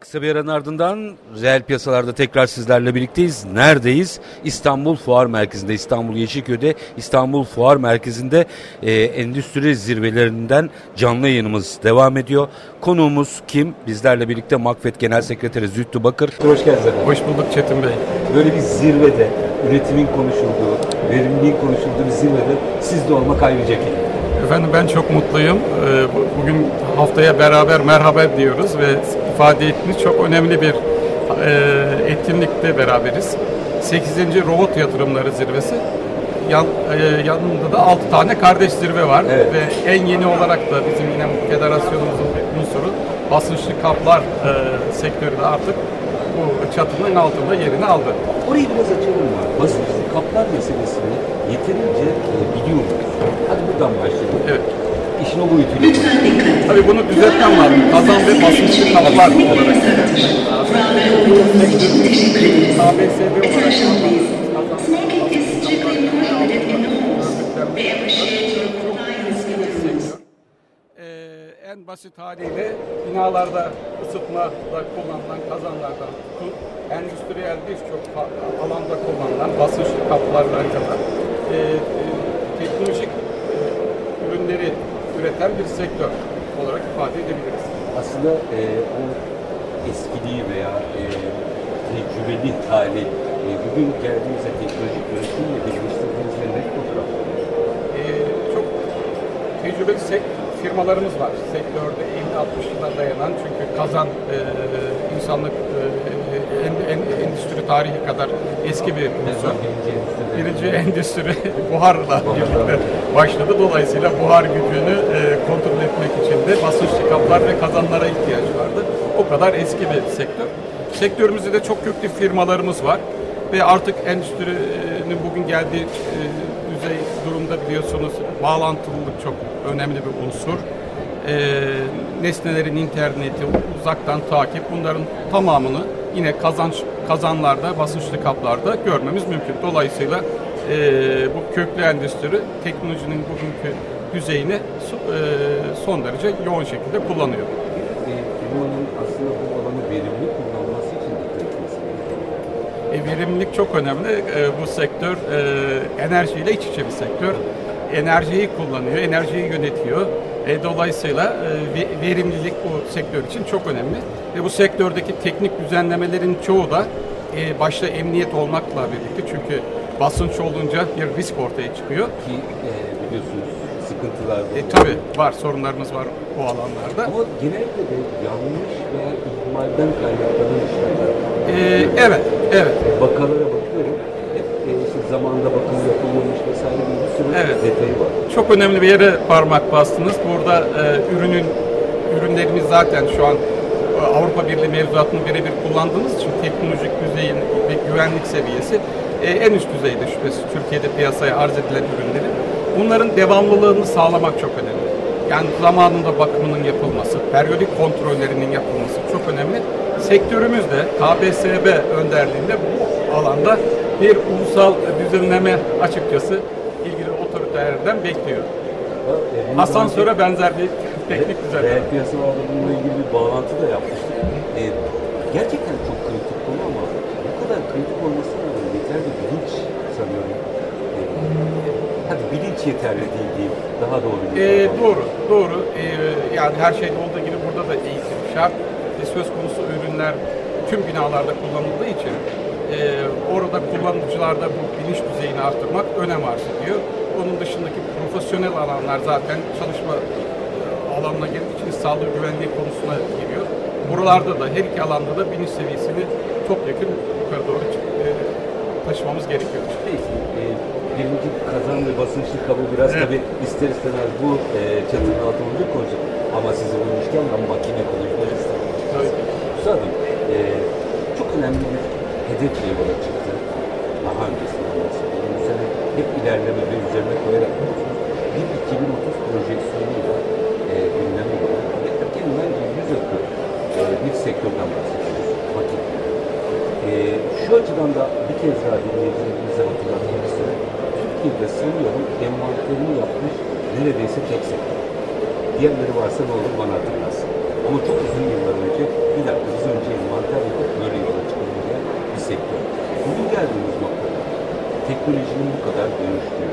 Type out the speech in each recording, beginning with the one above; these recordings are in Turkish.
Kısa bir aranın ardından reel piyasalarda tekrar sizlerle birlikteyiz. Neredeyiz? İstanbul Fuar Merkezi'nde, İstanbul Yeşilköy'de, İstanbul Fuar Merkezi'nde e, endüstri zirvelerinden canlı yayınımız devam ediyor. Konuğumuz kim? Bizlerle birlikte Makfet Genel Sekreteri Zühtü Bakır. Hoş geldiniz efendim. Hoş bulduk Çetin Bey. Böyle bir zirvede, üretimin konuşulduğu, verimliliğin konuşulduğu bir zirvede siz de olmak keyif. Efendim ben çok mutluyum. Bu- Bugün haftaya beraber merhaba diyoruz ve ifade ettiğiniz çok önemli bir e, etkinlikte beraberiz. 8. Robot Yatırımları Zirvesi. Yan, e, yanında da 6 tane kardeş zirve var Evet. ve en yeni olarak da bizim yine federasyonumuzun bir unsuru basınçlı kaplar e, sektörü de artık bu çatının altında yerini aldı. Orayı biraz açalım mı? Basınçlı kaplar meselesini yeterince e, biliyor muyuz? Hadi buradan başlayalım. Evet. İşin o boyutuyla. Tabii bunu düzeltmem lazım. Kazan ve basınçlı kaplar olarak. KBSD olarak Ee, en basit haliyle binalarda ısıtmada kullanılan kazanlardan tutun, endüstriyel birçok alanda kullanılan basınçlı kaplarla kadar e, e, teknolojik e, ürünleri üreten bir sektör olarak ifade edebiliriz. Aslında e, o eskiliği veya e, tecrübeli hali e, bugün geldiğimizde teknolojik üretimle birleştirdiğimizde net fotoğraf. Ee, çok tecrübeli sek- firmalarımız var. Sektörde 50-60 yıla dayanan çünkü kazan e, insanlık e, en- en- endüstri tarihi kadar eski bir unsur. Birinci endüstri buharla birlikte başladı. Dolayısıyla buhar gücünü e, kontrol etmek için de basınçlı kaplar ve kazanlara ihtiyaç vardı. O kadar eski bir sektör. Sektörümüzde de çok köklü firmalarımız var. Ve artık endüstrinin bugün geldiği e, düzey durumda biliyorsunuz bağlantılılık çok önemli bir unsur. E, nesnelerin interneti, uzaktan takip bunların tamamını yine kazanç kazanlarda, basınçlı kaplarda görmemiz mümkün. Dolayısıyla e, bu köklü endüstri teknolojinin bugünkü düzeyini e, son derece yoğun şekilde kullanıyor. E, firmanın aslında bu alanı verimli kullanması için dikkat. E, verimlilik çok önemli. E, bu sektör e, enerjiyle iç içe bir sektör. Enerjiyi kullanıyor, enerjiyi yönetiyor. E, dolayısıyla e, ve- verimlilik bu sektör için çok önemli. Ve bu sektördeki teknik düzenlemelerin çoğu da e, başta emniyet olmakla birlikte çünkü basınç olunca bir risk ortaya çıkıyor. Ki e, biliyorsunuz sıkıntılar da E, tabii var sorunlarımız var bu alanlarda. Ama genelde de yanlış veya ihmalden kaynaklanan işler. E, evet, evet. Vakalara bakıyorum. Hep e, işte zamanında bakım yapılmamış vesaire gibi bir sürü Evet. detayı var. Çok önemli bir yere parmak bastınız. Burada e, ürünün ürünlerimiz zaten şu an e, Avrupa Birliği mevzuatını birebir kullandığımız için teknolojik düzeyin ve güvenlik seviyesi e, en üst düzeyde şüphesiz Türkiye'de piyasaya arz edilen ürünlerin. Bunların devamlılığını sağlamak çok önemli. Yani zamanında bakımının yapılması, periyodik kontrollerinin yapılması çok önemli. Sektörümüz de KBSB önderliğinde bu alanda bir ulusal düzenleme açıkçası ilgili otoritelerden bekliyor. Asansöre benzer bir teknik Reel düzenleme. piyasalarla bununla ilgili bir bağlantı da yapmıştık. E, gerçekten çok kritik konu ama bu kadar kritik olmasına rağmen yeterli bilinç sanıyorum. E, hadi bilinç yeterli değil diyeyim. Daha doğru bir Ee, doğru, doğru. Ee, yani her şeyde olduğu gibi burada da eğitim şart. Ee, söz konusu ürünler tüm binalarda kullanıldığı için e, orada kullanıcılarda bu bilinç düzeyini arttırmak önem arz ediyor. Onun dışındaki profesyonel alanlar zaten çalışma e, alanına geldiği için sağlık güvenliği konusuna giriyor. Buralarda da her iki alanda da bilinç seviyesini topyekun yukarı doğru e, taşımamız gerekiyor. Neyse, e, birinci kazan ve basınçlı kabı biraz Evet. tabi ister istemez bu e, çatının altında konuşacak. Ama sizi bulmuşken ben makine konuşmak istedim. Tabii ki. Üstadım, e, çok önemli bir hedefle yola çıktı. Daha öncesinde bahsediyorum. Bu sene hep ilerleme ve üzerine koyarak. Bir 2030 projeksiyonuyla e, gündeme gelen yaklaşık bence 100 akı e, bir sektörden bahsediyoruz şu açıdan da bir kez daha dinleyicilerimize hatırlatmak istiyorum. Türkiye'de sanıyorum envanterini yapmış neredeyse tek sektör. Diğerleri varsa ne olur bana hatırlasın. Ama çok uzun yıllar önce bir dakika biz önce envanter yapıp böyle yola çıkalım diye bir sektör. Bugün geldiğimiz noktada teknolojinin bu kadar dönüştüğü,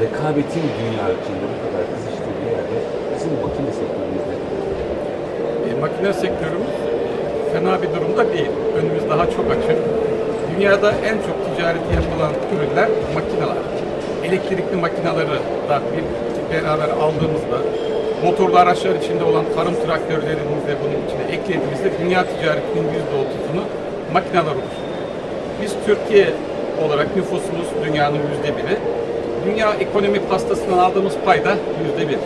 rekabetin dünya içinde bu kadar kızıştığı bir yerde bizim makine sektörümüz? E, makine sektörümüz fena bir durumda değil. Önümüz daha çok açık. Dünyada en çok ticareti yapılan ürünler makineler. Elektrikli makineleri da bir beraber aldığımızda motorlu araçlar içinde olan tarım traktörlerini de bunun içine eklediğimizde dünya ticaretinin %30'unu makineler oluşturuyor. Biz Türkiye olarak nüfusumuz dünyanın yüzde biri. Dünya ekonomi pastasından aldığımız payda yüzde bir.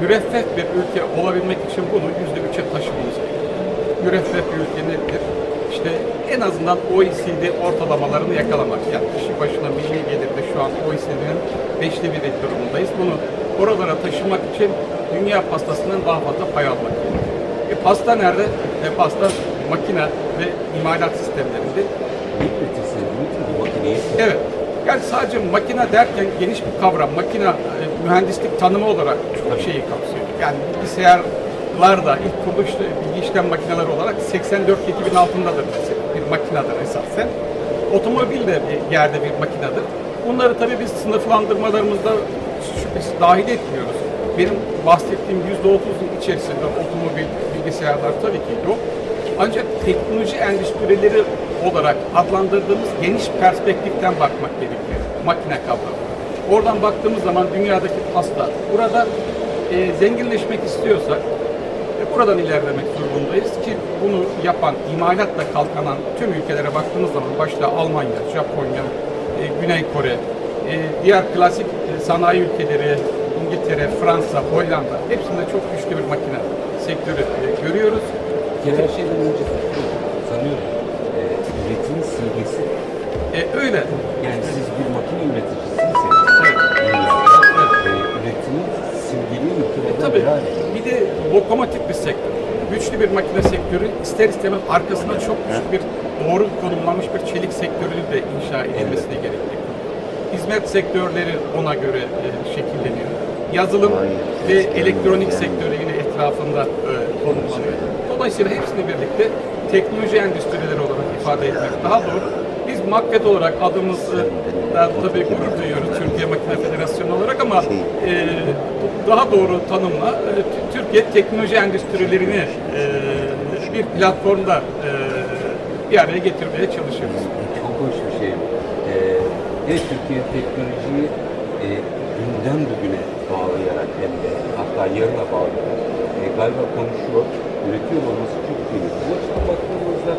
Müreffeh bir ülke olabilmek için bunu yüzde üçe taşımamız gerekiyor. Müreffeh bir ülke nedir? İşte en azından OECD ortalamalarını yakalamak. Yani kişi başına milli gelirde şu an OECD'nin beşte biri durumundayız. Bunu oralara taşımak için dünya pastasından daha fazla pay almak gerekiyor. E pasta nerede? E pasta makine ve imalat sistemlerinde. üretirsiniz Dimitri bu makineyi? Evet. Yani sadece makine derken geniş bir kavram. Makine e, mühendislik tanımı olarak çok şeyi kapsıyor. Yani bilgisayarlar da ilk kuruluş bilgi işlem makineleri olarak 84 ekibin altındadır mesela. Bir makinedir esasen. Otomobil de bir yerde bir makinedir. Bunları tabii biz sınıflandırmalarımızda şüphesiz dahil etmiyoruz. Benim bahsettiğim %30'un içerisinde otomobil, bilgisayarlar tabii ki yok. Ancak teknoloji endüstrileri olarak adlandırdığımız geniş perspektiften bakmak gerekiyor. Makine kavramı. Oradan baktığımız zaman dünyadaki pasta. Burada e, zenginleşmek istiyorsak buradan ilerlemek zorundayız ki bunu yapan, imalatla kalkanan tüm ülkelere baktığımız zaman başta Almanya, Japonya, e, Güney Kore, e, diğer klasik e, sanayi ülkeleri, İngiltere, Fransa, Hollanda hepsinde çok güçlü bir makine sektörü e, görüyoruz. Her şeyden önce sanıyorum e, üretim simgesi. E, öyle. Yani siz bir makine üreticisiniz. Evet. Dünyada e, üretimin simgeliği ülkelerden Tabii de lokomotif bir sektör. Güçlü bir makine sektörü ister istemez arkasına çok güçlü bir doğru konumlanmış bir çelik sektörünü de inşa edilmesine gerekli. Hizmet sektörleri ona göre e, şekilleniyor. Yazılım ve elektronik sektörü yine etrafında e, konumlanıyor. Dolayısıyla hepsini birlikte teknoloji endüstrileri olarak ifade etmek daha doğru. Biz MAKFED olarak adımızı da tabii gurur duyuyoruz Türkiye Makine Federasyonu olarak ama e, daha doğru tanımla e, Türkiye teknoloji endüstrilerini e, bir platformda e, bir araya getirmeye çalışıyoruz. Çok hoş bir şey. Ee, evet Türkiye teknolojiyi e, dünden bugüne bağlayarak hem de hatta yarına bağlayarak e, galiba konuşuyor, üretiyor olması çok kıymetli. Bu açıdan baktığımızda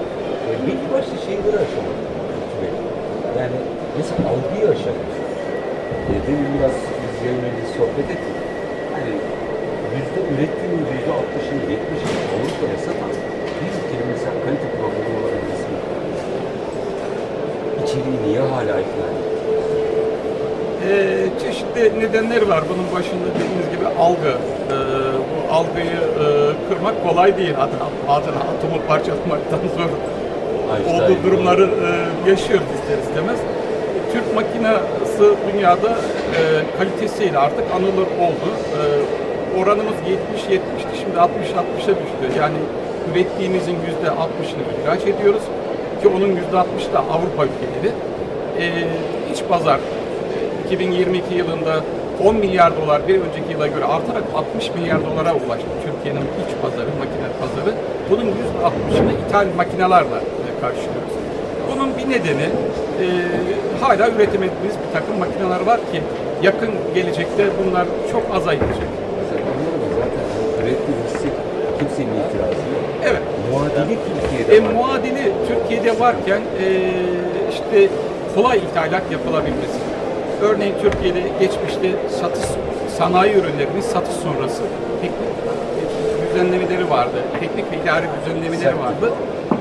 e, belki başlı şeyleri aşamadık. Yani mesela algıyı aşamadık. E, demin biraz biz yayın öncesi sohbet ettik. Hani yüzde ürettiğinin yüzde altmışını, yetmişini Avrupa'ya satan bir ülkenin mesela kalite problemi olabilmesi içeriği niye hala ikna? Ee, çeşitli nedenleri var. Bunun başında dediğiniz gibi algı. Ee, bu algıyı e, kırmak kolay değil. Adına, adına atomu parçalamaktan zor olduğu durumları e, yaşıyoruz ister istemez. Türk makinası dünyada e, kalitesiyle artık anılır oldu. E, oranımız 70-70'ti şimdi 60-60'a düştü. Yani ürettiğimizin %60'ını ihraç ediyoruz ki onun %60'ı da Avrupa ülkeleri. E, iç pazar 2022 yılında 10 milyar dolar bir önceki yıla göre artarak 60 milyar dolara ulaştı Türkiye'nin iç pazarı, makine pazarı. Bunun %60'ını ithal makinelerle e, karşılıyoruz. Bunun bir nedeni e, hala üretemediğimiz bir takım makineler var ki yakın gelecekte bunlar çok aza inecek. Zaten ürettiğimiz kimsenin itirazı yok. Evet. Muadili Türkiye'de E, var. muadili Türkiye'de varken e, işte kolay ithalat yapılabilmesi. Örneğin Türkiye'de geçmişte satış sanayi ürünlerinin satış sonrası teknik düzenlemeleri vardı. Teknik ve idari düzenlemeleri vardı.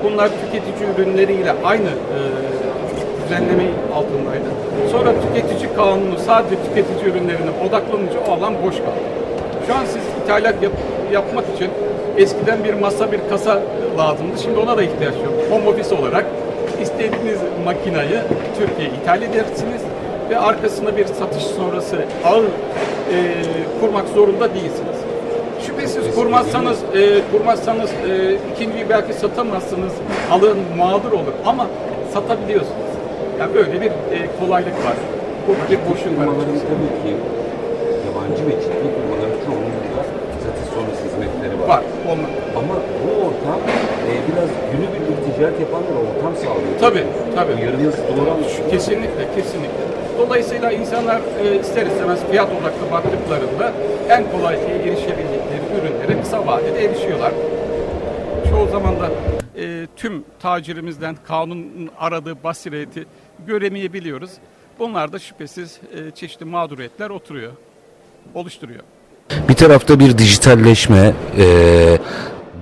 Bunlar tüketici ürünleriyle aynı e, düzenleme altındaydı. Sonra tüketici kanunu sadece tüketici ürünlerine odaklanınca o alan boş kaldı. Şu an siz ithalat yap- yapmak için eskiden bir masa bir kasa lazımdı. Şimdi ona da ihtiyaç yok. Home office olarak istediğiniz makinayı Türkiye'ye ithal edersiniz ve arkasına bir satış sonrası ağ e, kurmak zorunda değilsiniz. Şüphesiz kurmazsanız, e, kurmazsanız e, ikinciyi belki satamazsınız, alın mağdur olur ama satabiliyorsunuz. Yani böyle bir e, kolaylık var. Bu bir boşluk var. Tabii ki yabancı ve ciddi firmaların çoğunun da satış sonrası hizmetleri var. Var. Olma. Ama bu ortam e, biraz günübirlik ticaret yapanlara ortam sağlıyor. Tabii, tabii. Bu Yarı yazı doğru? Kesinlikle, kesinlikle. Dolayısıyla insanlar e, ister istemez fiyat odaklı baktıklarında en kolay erişebildikleri ürünlere kısa vadede erişiyorlar. Çoğu zaman da e, tüm tacirimizden kanunun aradığı basireti göremeyebiliyoruz. Bunlar da şüphesiz e, çeşitli mağduriyetler oturuyor, oluşturuyor. Bir tarafta bir dijitalleşme, e,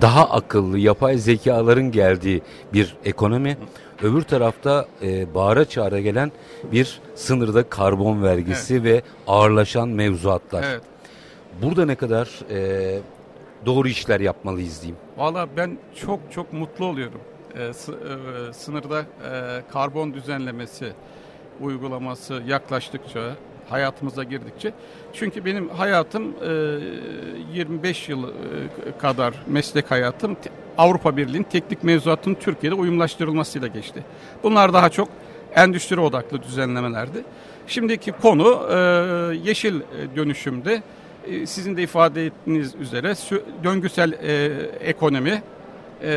daha akıllı yapay zekaların geldiği bir ekonomi. Öbür tarafta e, bağıra çağıra gelen bir sınırda karbon vergisi ve ağırlaşan mevzuatlar. Evet. Burada ne kadar e, doğru işler yapmalıyız diyeyim. Valla ben çok çok mutlu oluyorum. Sı- e, sınırda e, karbon düzenlemesi uygulaması yaklaştıkça, hayatımıza girdikçe. Çünkü benim hayatım e, 25 yıl e, kadar meslek hayatım Avrupa Birliği'nin teknik mevzuatının Türkiye'de uyumlaştırılmasıyla geçti. Bunlar daha çok endüstri odaklı düzenlemelerdi. Şimdiki konu e, yeşil e, dönüşümde e, sizin de ifade ettiğiniz üzere döngüsel e, ekonomi e,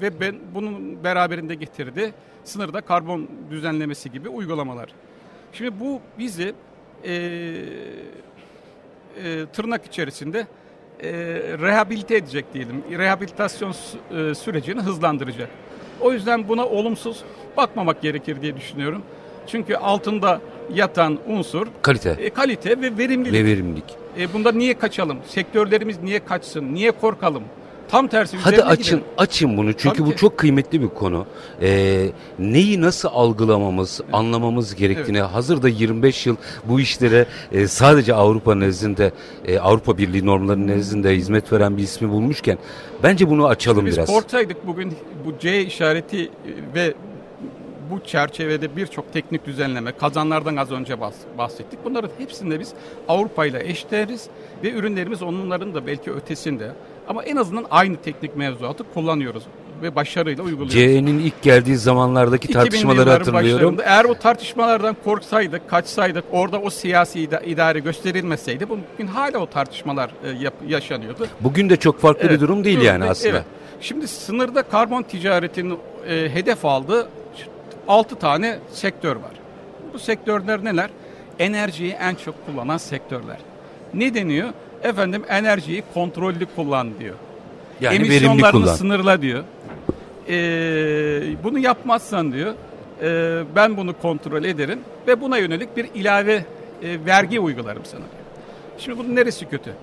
ve ben bunun beraberinde getirdi sınırda karbon düzenlemesi gibi uygulamalar. Şimdi bu bizi e, e, tırnak içerisinde e, rehabilite edecek diyelim. Rehabilitasyon e, sürecini hızlandıracak. O yüzden buna olumsuz bakmamak gerekir diye düşünüyorum. Çünkü altında yatan unsur Kalite e, kalite ve verimlilik. ve verimlilik. E, bunda niye kaçalım? Sektörlerimiz niye kaçsın? Niye korkalım? Tam tersi Hadi açın gidelim. açın bunu çünkü Tabii bu ki. çok kıymetli bir konu. Ee, neyi nasıl algılamamız, anlamamız gerektiğini hazırda 25 yıl bu işlere e, sadece Avrupa nezdinde, e, Avrupa Birliği normlarının nezdinde hizmet veren bir ismi bulmuşken bence bunu açalım Biz biraz. korksaydık bugün bu C işareti e, ve bu çerçevede birçok teknik düzenleme, kazanlardan az önce bahs- bahsettik. Bunların hepsinde biz Avrupa ile eşdeğeriz ve ürünlerimiz onların da belki ötesinde. Ama en azından aynı teknik mevzuatı kullanıyoruz ve başarıyla uyguluyoruz. CE'nin ilk geldiği zamanlardaki 2000'li tartışmaları hatırlıyorum. Eğer o tartışmalardan korksaydık, kaçsaydık, orada o siyasi ida- idare gösterilmeseydi bugün hala o tartışmalar e, yaşanıyordu. Bugün de çok farklı bir Evet, durum değil yani değil, aslında. Evet. Şimdi sınırda karbon ticaretinin e, hedef aldığı 6 tane sektör var. Bu sektörler neler? Enerjiyi en çok kullanan sektörler. Ne deniyor? Efendim enerjiyi kontrollü kullan diyor. Yani Emisyonlarını kullan. sınırla diyor. Ee, bunu yapmazsan diyor e, ben bunu kontrol ederim ve buna yönelik bir ilave e, vergi uygularım sana. Şimdi bunun neresi kötü?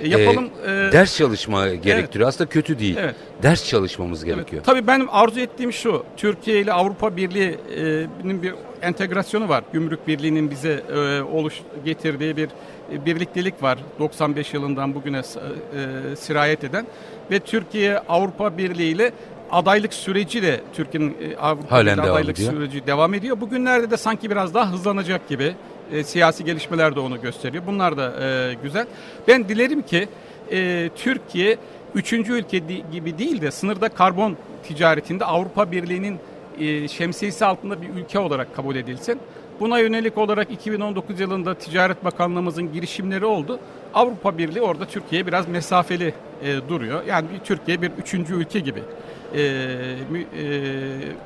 E, yapalım. e, Ders çalışma gerektiriyor. Aslında kötü değil. Evet. Ders çalışmamız Evet, gerekiyor. Tabii benim arzu ettiğim şu. Türkiye ile Avrupa Birliği'nin bir entegrasyonu var. Gümrük Birliği'nin bize e, oluş getirdiği bir e, birliktelik var. 95 yılından bugüne e, sirayet eden ve Türkiye Avrupa Birliği ile adaylık süreci de Türkiye'nin e, Avrupa Halen adaylık ediyor. süreci devam ediyor. Bugünlerde de sanki biraz daha hızlanacak gibi. E, siyasi gelişmeler de onu gösteriyor. Bunlar da e, güzel. Ben dilerim ki e, Türkiye üçüncü ülke gibi değil de sınırda karbon ticaretinde Avrupa Birliği'nin e, şemsiyesi altında bir ülke olarak kabul edilsin. Buna yönelik olarak 2019 yılında Ticaret Bakanlığımızın girişimleri oldu. Avrupa Birliği orada Türkiye'ye biraz mesafeli e, duruyor. Yani Türkiye bir üçüncü ülke gibi mü- e,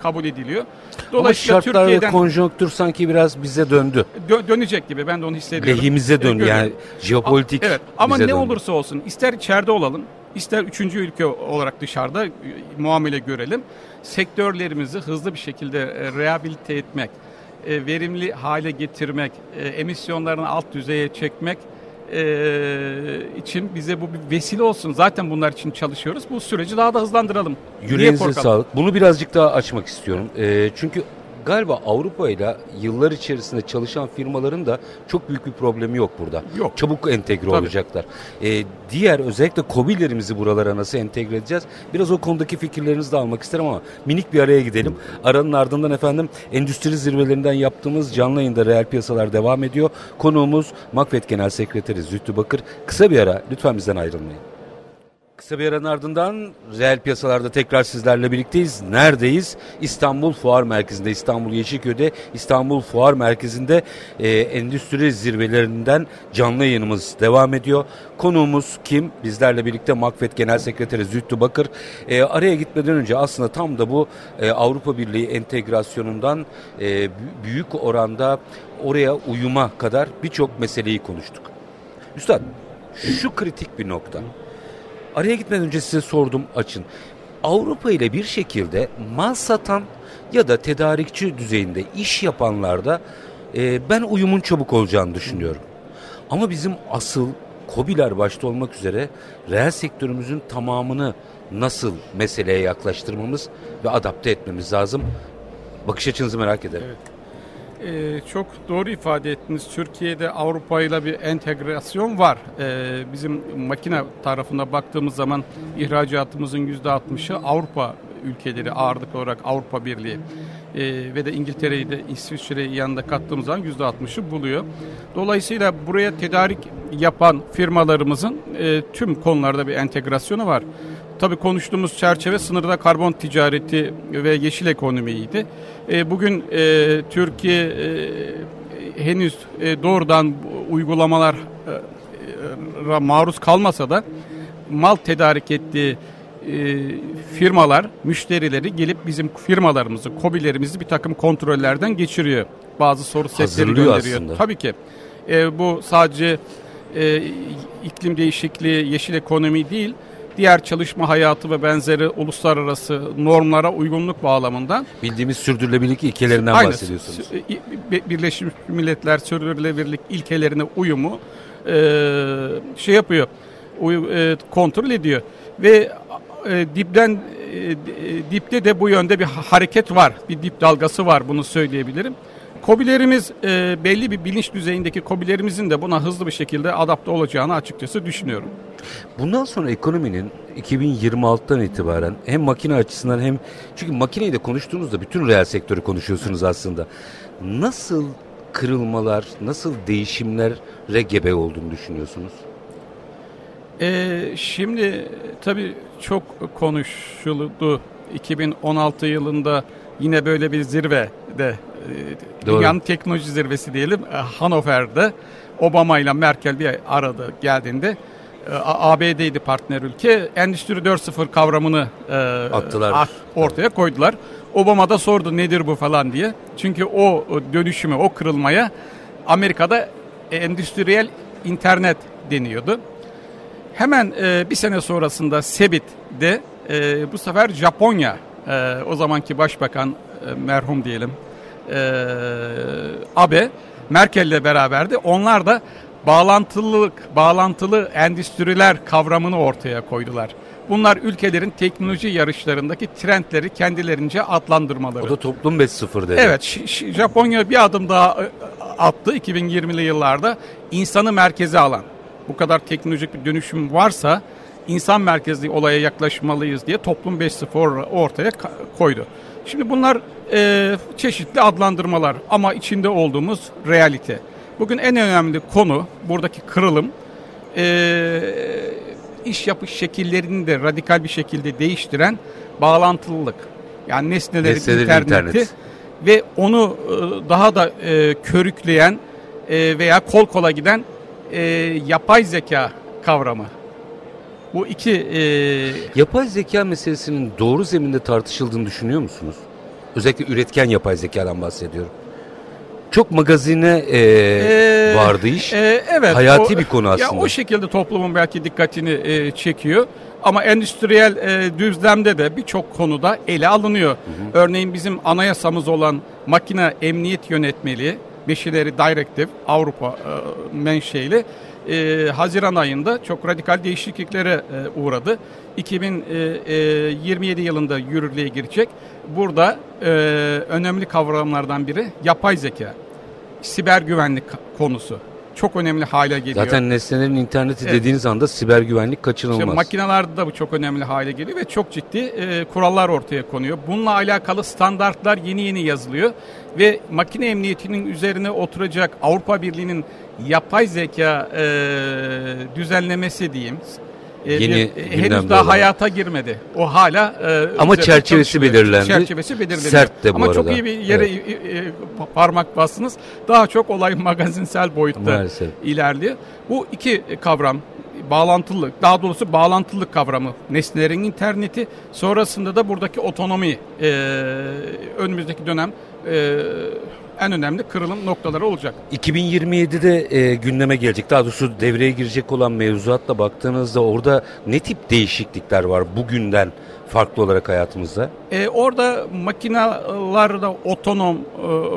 kabul ediliyor. Ama şartlar ve konjonktür sanki biraz bize döndü. Dö- dönecek gibi ben de onu hissediyorum. Lehimize döndü Görüyorum. yani jeopolitik Evet ama ne döndü. olursa olsun ister içeride olalım ister üçüncü ülke olarak dışarıda e, muamele görelim. Sektörlerimizi hızlı bir şekilde e, rehabilite etmek, e, verimli hale getirmek, e, emisyonlarını alt düzeye çekmek e, için bize bu bir vesile olsun. Zaten bunlar için çalışıyoruz. Bu süreci daha da hızlandıralım. Yüreğinize sağlık. Bunu birazcık daha açmak istiyorum. Ee, çünkü galiba Avrupa ile yıllar içerisinde çalışan firmaların da çok büyük bir problemi yok burada. Yok. Çabuk entegre Tabii. olacaklar. Ee, diğer özellikle COBİ'lerimizi buralara nasıl entegre edeceğiz? Biraz o konudaki fikirlerinizi de almak isterim ama minik bir araya gidelim. Aranın ardından efendim endüstri zirvelerinden yaptığımız canlı yayında reel piyasalar devam ediyor. Konuğumuz Makfet Genel Sekreteri Zühtü Bakır. Kısa bir ara lütfen bizden ayrılmayın. Kısa bir aranın ardından reel piyasalarda tekrar sizlerle birlikteyiz. Neredeyiz? İstanbul Fuar Merkezi'nde, İstanbul Yeşilköy'de, İstanbul Fuar Merkezi'nde e, endüstri zirvelerinden canlı yayınımız devam ediyor. Konuğumuz kim? Bizlerle birlikte Makfet Genel Sekreteri Zühtü Bakır. E, araya gitmeden önce aslında tam da bu e, Avrupa Birliği entegrasyonundan e, büyük oranda oraya uyuma kadar birçok meseleyi konuştuk. Üstad şu kritik bir nokta. Araya gitmeden önce size sordum açın. Avrupa ile bir şekilde mal satan ya da tedarikçi düzeyinde iş yapanlarda e, ben uyumun çabuk olacağını düşünüyorum. Ama bizim asıl COBİ'ler başta olmak üzere reel sektörümüzün tamamını nasıl meseleye yaklaştırmamız ve adapte etmemiz lazım. Bakış açınızı merak ederim. Evet. Ee, çok doğru ifade ettiniz. Türkiye'de Avrupa ile bir entegrasyon var. Ee, bizim makine tarafına baktığımız zaman ihracatımızın yüzde 60'ı Avrupa ülkeleri ağırlıklı olarak Avrupa Birliği e, ve de İngiltere'yi de İsviçre'yi yanında kattığımız zaman yüzde 60'ı buluyor. Dolayısıyla buraya tedarik yapan firmalarımızın e, tüm konularda bir entegrasyonu var. Tabii konuştuğumuz çerçeve sınırda karbon ticareti ve yeşil ekonomiydi. E, bugün e, Türkiye e, henüz e, doğrudan uygulamalara e, maruz kalmasa da mal tedarik ettiği e, firmalar, müşterileri gelip bizim firmalarımızı, kobilerimizi bir takım kontrollerden geçiriyor. Bazı soru setleri gönderiyor. Aslında. Tabii ki. E, bu sadece e, iklim değişikliği, yeşil ekonomi değil, diğer çalışma hayatı ve benzeri uluslararası normlara uygunluk bağlamında bildiğimiz sürdürülebilirlik ilkelerinden Aynı, bahsediyorsunuz. Birleşmiş Milletler sürdürülebilirlik ilkelerine uyumu e, şey yapıyor, e, kontrol ediyor ve e, dipten dipte de bu yönde bir hareket var, bir dip dalgası var bunu söyleyebilirim. Kobilerimiz e, belli bir bilinç düzeyindeki kobilerimizin de buna hızlı bir şekilde adapte olacağını açıkçası düşünüyorum. Bundan sonra ekonominin 2026'dan itibaren hem makine açısından hem çünkü makineyi de konuştuğunuzda bütün reel sektörü konuşuyorsunuz aslında. Nasıl kırılmalar, nasıl değişimlere gebe olduğunu düşünüyorsunuz? Ee, şimdi tabii çok konuşuldu. 2016 yılında yine böyle bir zirve de e, dünyanın teknoloji zirvesi diyelim e, Hanover'de Obama ile Merkel bir aradı geldiğinde e, ABD'ydi partner ülke. Endüstri 4.0 kavramını attılar. ortaya koydular. Obama da sordu nedir bu falan diye. Çünkü o dönüşümü, o kırılmaya Amerika'da endüstriyel internet deniyordu. Hemen bir sene sonrasında Sebit'de bu sefer Japonya o zamanki başbakan merhum diyelim e, Abe Merkel'le beraberdi. Onlar da bağlantılılık, bağlantılı endüstriler kavramını ortaya koydular. Bunlar ülkelerin teknoloji yarışlarındaki trendleri kendilerince adlandırmaları. O da toplum 5.0 dedi. Evet, Japonya bir adım daha e, attı 2020'li yıllarda. insanı merkeze alan. Bu kadar teknolojik bir dönüşüm varsa insan merkezli olaya yaklaşmalıyız diye toplum 5.0 ortaya koydu. Şimdi bunlar e, çeşitli adlandırmalar ama içinde olduğumuz realite. Bugün en önemli konu buradaki kırılım e, iş yapış şekillerini de radikal bir şekilde değiştiren bağlantılılık. Yani nesnelerin Nesnelerin interneti internet. ve onu e, daha da e, körükleyen e, veya kol kola giden e, yapay zeka kavramı. Bu iki... E... Yapay zeka meselesinin doğru zeminde tartışıldığını düşünüyor musunuz? Özellikle üretken yapay zekadan bahsediyorum. Çok magazine e, ee, vardı iş. E, evet. Hayati o, bir konu aslında. Ya o şekilde toplumun belki dikkatini e, çekiyor. Ama endüstriyel e, düzlemde de birçok konuda ele alınıyor. Hı hı. Örneğin bizim anayasamız olan makine emniyet yönetmeliği, Beşileri Directive Avrupa e, menşeili e, Haziran ayında çok radikal değişikliklere e, uğradı. 2027 e, yılında yürürlüğe girecek. Burada e, önemli kavramlardan biri yapay zeka, siber güvenlik konusu çok önemli hale geliyor. Zaten nesnelerin interneti evet. dediğiniz anda siber güvenlik kaçınılmaz. İşte makinelerde de bu çok önemli hale geliyor ve çok ciddi e, kurallar ortaya konuyor. Bununla alakalı standartlar yeni yeni yazılıyor ve makine emniyetinin üzerine oturacak Avrupa Birliği'nin yapay zeka e, düzenlemesi diyeyim Yeni bir- henüz daha olan. hayata girmedi. O hala e, Ama çerçevesi belirlendi. Çerçevesi belirleniyor. Sert de bu Ama çok arada. iyi bir yere Evet. e, e, pa- parmak bastınız. Daha çok olay magazinsel boyutta Maalesef. ilerliyor. Bu iki kavram bağlantılılık, daha doğrusu bağlantılılık kavramı, nesnelerin interneti, sonrasında da buradaki otonomi e, önümüzdeki dönem e, en önemli kırılım noktaları olacak. 2027'de e, gündeme gelecek. Daha doğrusu devreye girecek olan mevzuatla baktığınızda orada ne tip değişiklikler var bugünden farklı olarak hayatımızda? E, orada makinalarda otonom e,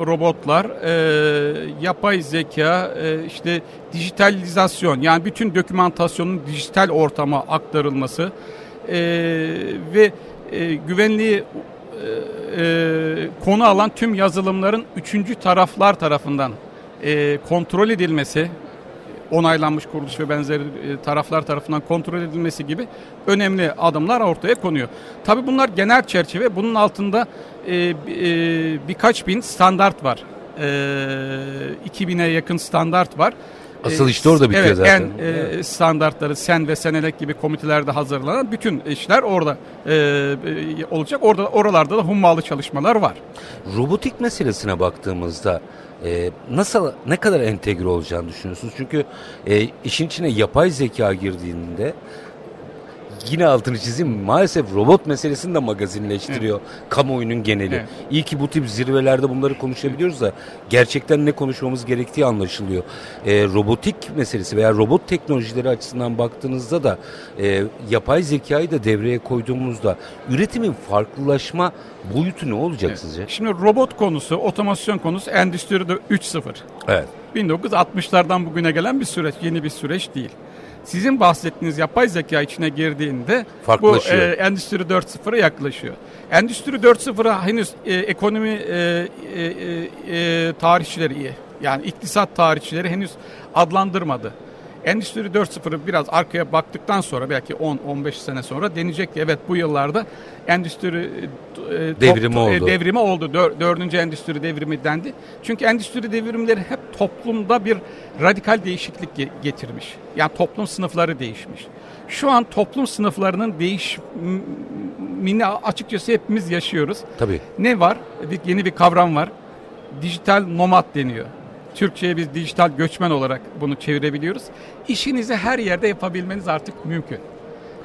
robotlar, e, yapay zeka, e, işte dijitalizasyon yani bütün dokümantasyonun dijital ortama aktarılması e, ve e, güvenliği e, e, konu alan tüm yazılımların üçüncü taraflar tarafından e, kontrol edilmesi, onaylanmış kuruluş ve benzeri e, taraflar tarafından kontrol edilmesi gibi önemli adımlar ortaya konuyor. Tabii bunlar genel çerçeve. Bunun altında e, e, birkaç bin standart var. E, 2000'e yakın standart var. Asıl işte orada bitiyor evet, zaten. En e, standartları sen ve senelek gibi komitelerde hazırlanan bütün işler orada e, e, olacak. Orada oralarda da hummalı çalışmalar var. Robotik meselesine baktığımızda e, nasıl ne kadar entegre olacağını düşünüyorsunuz? Çünkü e, işin içine yapay zeka girdiğinde yine altını çizeyim maalesef robot meselesini de magazinleştiriyor kamuoyunun geneli. Evet. İyi ki bu tip zirvelerde bunları konuşabiliyoruz da gerçekten ne konuşmamız gerektiği anlaşılıyor. E, robotik meselesi veya robot teknolojileri açısından baktığınızda da e, yapay zekayı da devreye koyduğumuzda üretimin farklılaşma boyutu ne olacak Evet. sizce? Şimdi robot konusu, otomasyon konusu endüstride 3.0. Evet. 1960'lardan bugüne gelen bir süreç, yeni bir süreç değil. Sizin bahsettiğiniz yapay zeka içine girdiğinde bu e, Endüstri 4.0'a yaklaşıyor. Endüstri 4.0'a henüz e, ekonomi e, e, e, e, tarihçileri. Yani iktisat tarihçileri henüz adlandırmadı. Endüstri 4.0'ı biraz arkaya baktıktan sonra belki 10-15 sene sonra deneyecek ki evet bu yıllarda endüstri e, top- Devrimi e, oldu. devrimi oldu. Dör- dördüncü endüstri devrimi dendi. Çünkü endüstri devrimleri hep toplumda bir radikal değişiklik ge- getirmiş. Yani toplum sınıfları değişmiş. Şu an toplum sınıflarının değişimini açıkçası hepimiz yaşıyoruz. Tabii. Ne var? Bir, yeni bir kavram var. Dijital nomad deniyor. Türkçe'ye biz dijital göçmen olarak bunu çevirebiliyoruz. İşinizi her yerde yapabilmeniz artık mümkün.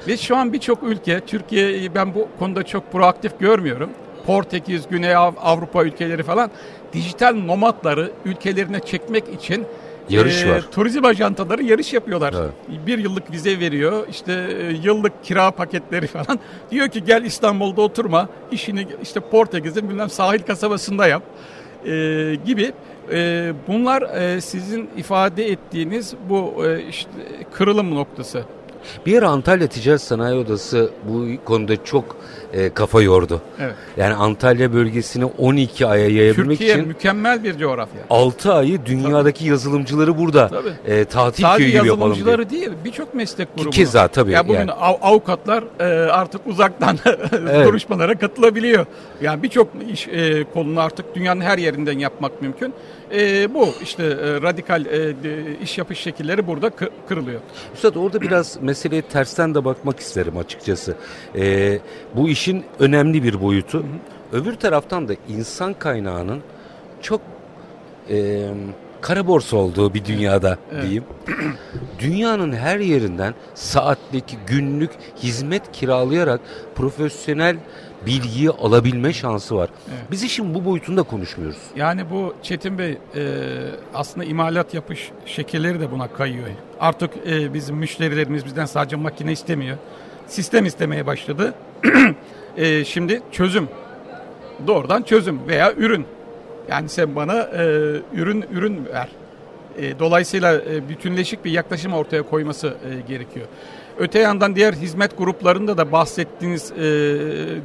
Ve şu an birçok ülke, Türkiye'yi ben bu konuda çok proaktif görmüyorum. Portekiz, Güney Av- Avrupa ülkeleri falan dijital nomadları ülkelerine çekmek için Yarış e, var. turizm ajantaları yarış yapıyorlar. Evet. Bir yıllık vize veriyor, işte e, yıllık kira paketleri falan. Diyor ki gel İstanbul'da oturma, işini işte Portekiz'in bilmem sahil kasabasında yap e, gibi. E, bunlar e, sizin ifade ettiğiniz bu e, işte kırılım noktası. Bir ara Antalya Ticaret Sanayi Odası bu konuda çok e, kafa yordu. Evet. Yani Antalya bölgesini 12 aya yayabilmek Türkiye için mükemmel bir coğrafya. 6 ayı dünyadaki yazılımcıları burada Tabii. e, tatil Sadece köyü gibi yapalım diye. yazılımcıları değil, birçok meslek grubu. keza tabii, Ya bugün yani. av- avukatlar e, artık uzaktan Evet. duruşmalara katılabiliyor. Yani birçok iş e, konunu artık dünyanın her yerinden yapmak mümkün. E, bu işte e, radikal e, de- iş yapış şekilleri burada kı- kırılıyor. Üstad orada biraz meseleye tersten de bakmak isterim açıkçası. E, bu işin önemli bir boyutu. Öbür taraftan da insan kaynağının çok e, kara borsa olduğu bir dünyada Evet. diyeyim. Dünyanın her yerinden saatlik, günlük hizmet kiralayarak profesyonel bilgiyi alabilme şansı var. Evet. Biz işin bu boyutunda konuşmuyoruz. Yani bu Çetin Bey e, aslında imalat yapış şekilleri de buna kayıyor. Artık e, bizim müşterilerimiz bizden sadece makine istemiyor. Sistem istemeye başladı. E, şimdi çözüm. Doğrudan çözüm veya ürün. Yani sen bana e, ürün ürün ver. E, dolayısıyla e, bütünleşik bir yaklaşım ortaya koyması e, gerekiyor. Öte yandan diğer hizmet gruplarında da bahsettiğiniz e,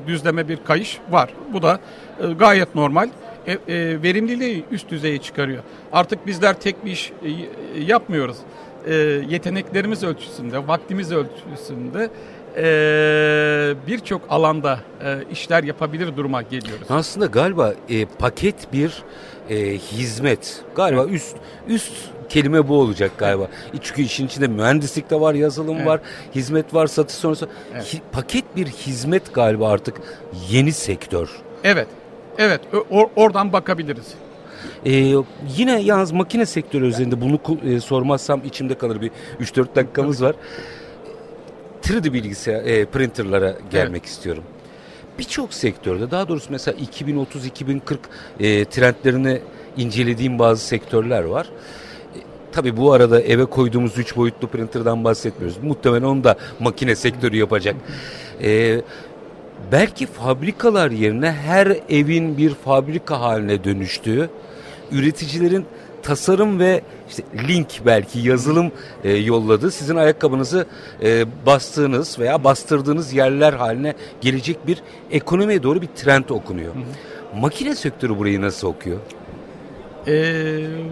düzleme bir kayış var. Bu da e, gayet normal. E, e, verimliliği üst düzeye çıkarıyor. Artık bizler tek bir iş e, yapmıyoruz. E, yeteneklerimiz ölçüsünde, vaktimiz ölçüsünde e, birçok alanda e, işler yapabilir duruma geliyoruz. Aslında galiba e, paket bir e, hizmet. Galiba üst üst kelime bu olacak galiba. Çünkü işin içinde mühendislik de var, yazılım Evet. var, hizmet var, satış sonrası. Evet. Hi- paket bir hizmet galiba artık yeni sektör. Evet. Evet. Or- oradan bakabiliriz. Ee, yine yalnız makine sektörü üzerinde bunu e, sormazsam içimde kalır bir 3-4 dakikamız var. 3D bilgisayar, e, printerlara gelmek istiyorum. Birçok sektörde daha doğrusu mesela 2030-2040 e, trendlerini incelediğim bazı sektörler var. E, Tabii bu arada eve koyduğumuz 3 boyutlu printerdan bahsetmiyoruz. Muhtemelen onu da makine sektörü yapacak. E, belki fabrikalar yerine her evin bir fabrika haline dönüştüğü, üreticilerin tasarım ve işte link belki yazılım e, yolladığı sizin ayakkabınızı e, bastığınız veya bastırdığınız yerler haline gelecek bir ekonomiye doğru bir trend okunuyor. Makine sektörü burayı nasıl okuyor?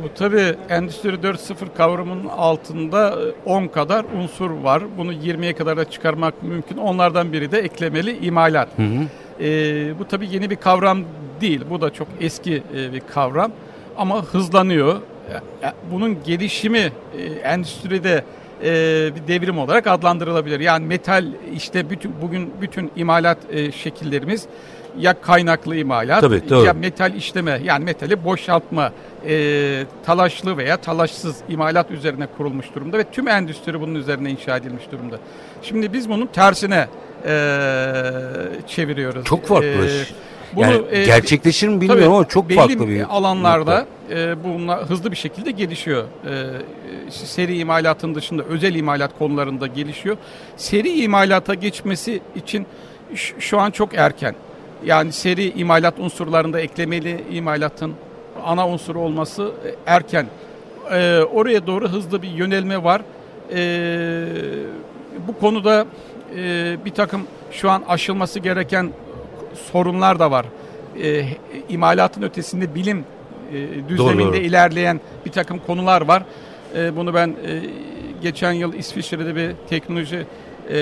Bu tabii Endüstri 4.0 kavramının altında e, 10 kadar unsur var. Bunu 20'ye kadar da çıkarmak mümkün. Onlardan biri de eklemeli imalat. Ee, bu tabii yeni bir kavram değil. Bu da çok eski e, bir kavram. Ama hızlanıyor. Bunun gelişimi e, endüstride e, bir devrim olarak adlandırılabilir. Yani metal işte bütün bugün bütün imalat e, şekillerimiz ya kaynaklı imalat Tabii, ya metal işleme yani metali boşaltma e, talaşlı veya talaşsız imalat üzerine kurulmuş durumda ve tüm endüstri bunun üzerine inşa edilmiş durumda. Şimdi biz bunun tersine e, çeviriyoruz. Çok farklı. E, bunu, yani e, gerçekleşir mi bilmiyorum Tabii, ama çok belli farklı bir alanlarda nokta. e, bunlar hızlı bir şekilde gelişiyor. E, seri imalatın dışında özel imalat konularında gelişiyor. Seri imalata geçmesi için şu an çok erken. Yani seri imalat unsurlarında eklemeli imalatın ana unsuru olması e, erken. E, oraya doğru hızlı bir yönelme var. E, bu konuda e, bir takım şu an aşılması gereken sorunlar da var. E, imalatın ötesinde bilim e, düzleminde Doğru. ilerleyen bir takım konular var. E, bunu ben e, geçen yıl İsviçre'de bir teknoloji e,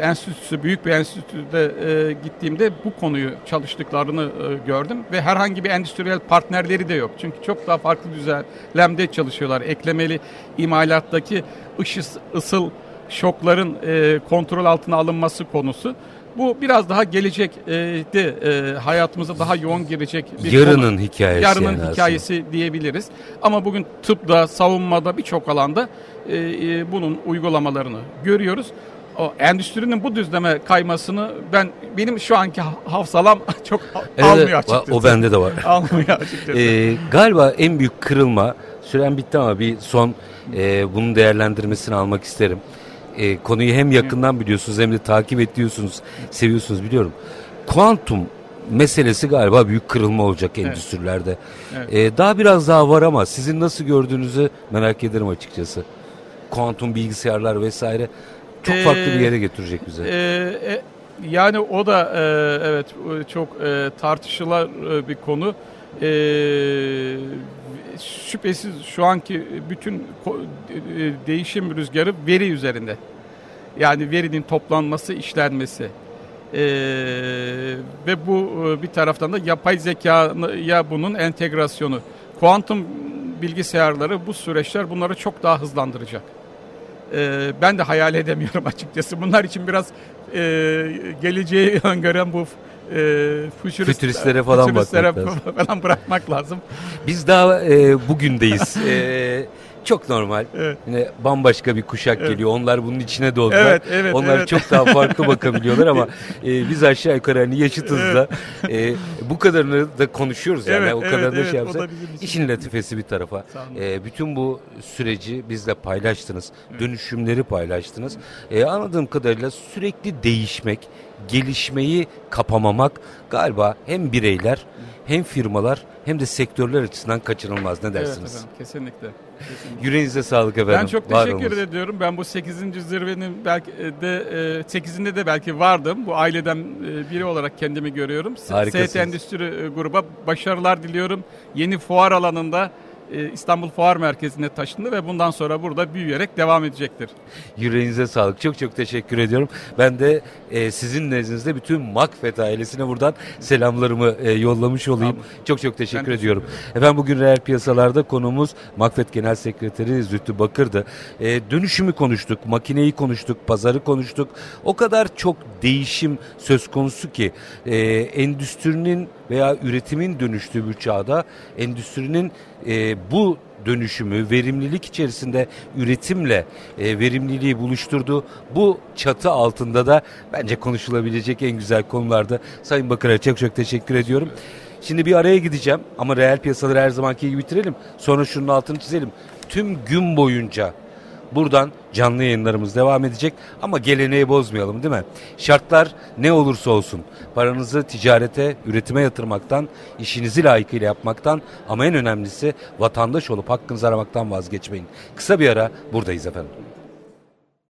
enstitüsü, büyük bir enstitüde e, gittiğimde bu konuyu çalıştıklarını e, gördüm ve herhangi bir endüstriyel partnerleri de yok. Çünkü çok daha farklı düzlemde çalışıyorlar. Eklemeli imalattaki ışıs, ısıl şokların e, kontrol altına alınması konusu. Bu biraz daha gelecekte e, hayatımıza daha yoğun girecek bir Yarının konu. hikayesi Yarının yani aslında. hikayesi diyebiliriz. Ama bugün tıpta, savunmada birçok alanda e, e, bunun uygulamalarını görüyoruz. O endüstrinin bu düzleme kaymasını ben benim şu anki ha- hafsalam çok Evet, almıyor açıkçası. O bende de var. almıyor açıkçası. Ee, galiba en büyük kırılma süren bitti ama bir son e, bunun değerlendirmesini almak isterim. E, konuyu hem yakından biliyorsunuz hem de takip ediyorsunuz, seviyorsunuz biliyorum. Kuantum meselesi galiba büyük kırılma olacak endüstrilerde. Evet. E, daha biraz daha var ama sizin nasıl gördüğünüzü merak ederim açıkçası. Kuantum bilgisayarlar vesaire çok Ee, farklı bir yere götürecek bize. Ee, e, yani o da e, evet e, çok e, tartışılan e, bir konu. E, şüphesiz şu anki bütün ko- e, değişim rüzgarı veri üzerinde. Yani verinin toplanması, işlenmesi. Ee, ve bu e, bir taraftan da yapay zekaya bunun entegrasyonu. Kuantum bilgisayarları bu süreçler bunları çok daha hızlandıracak. Ee, ben de hayal edemiyorum açıkçası. Bunlar için biraz e, geleceği öngören bu e, futurist- Fütüristlere falan fütüristlere bakmak falan bırakmak lazım. Biz daha e, bugündeyiz. E, çok normal. Evet. Yine bambaşka bir kuşak Evet. geliyor. Onlar bunun içine doğdular. Evet, evet, Onlar evet. çok daha farklı bakabiliyorlar ama e, biz aşağı yukarı hani yaşıtız da e, bu kadarını da konuşuyoruz yani. Evet, o evet, kadarını evet, şey yapsak. İşin latifesi bir tarafa. E, bütün bu süreci bizle paylaştınız. Dönüşümleri paylaştınız. E, anladığım kadarıyla sürekli değişmek, gelişmeyi kapamamak galiba hem bireyler hem firmalar hem de sektörler açısından kaçınılmaz. Ne Evet dersiniz? efendim, kesinlikle. kesinlikle. Yüreğinize sağlık efendim. Ben çok Var teşekkür olunuz. ediyorum. Ben bu 8. zirvenin belki de e, 8'inde de belki vardım. Bu aileden e, biri olarak kendimi görüyorum. Harikasınız. ST Endüstri e, gruba başarılar diliyorum. Yeni fuar alanında e, İstanbul Fuar Merkezi'ne taşındı ve bundan sonra burada büyüyerek devam edecektir. Yüreğinize sağlık. Çok çok teşekkür ediyorum. Ben de e, sizin nezdinizde bütün Makfet ailesine buradan selamlarımı e, yollamış olayım. Tamam. Çok çok teşekkür Ben teşekkür ediyorum. Efendim bugün reel piyasalarda konuğumuz Makfet Genel Sekreteri Zühtü Bakır'dı. E, dönüşümü konuştuk, makineyi konuştuk, pazarı konuştuk. O kadar çok değişim söz konusu ki e, endüstrinin veya üretimin dönüştüğü bir çağda endüstrinin e, bu dönüşümü, verimlilik içerisinde üretimle e, verimliliği buluşturdu. Bu çatı altında da bence konuşulabilecek en güzel konularda. Sayın Bakır'a çok çok teşekkür ediyorum. Şimdi bir araya gideceğim ama reel piyasaları her zamanki gibi bitirelim. Sonra şunun altını çizelim. Tüm gün boyunca buradan canlı yayınlarımız devam edecek ama geleneği bozmayalım değil mi? Şartlar ne olursa olsun paranızı ticarete, üretime yatırmaktan, işinizi layıkıyla yapmaktan ama en önemlisi vatandaş olup hakkınızı aramaktan vazgeçmeyin. Kısa bir ara buradayız efendim.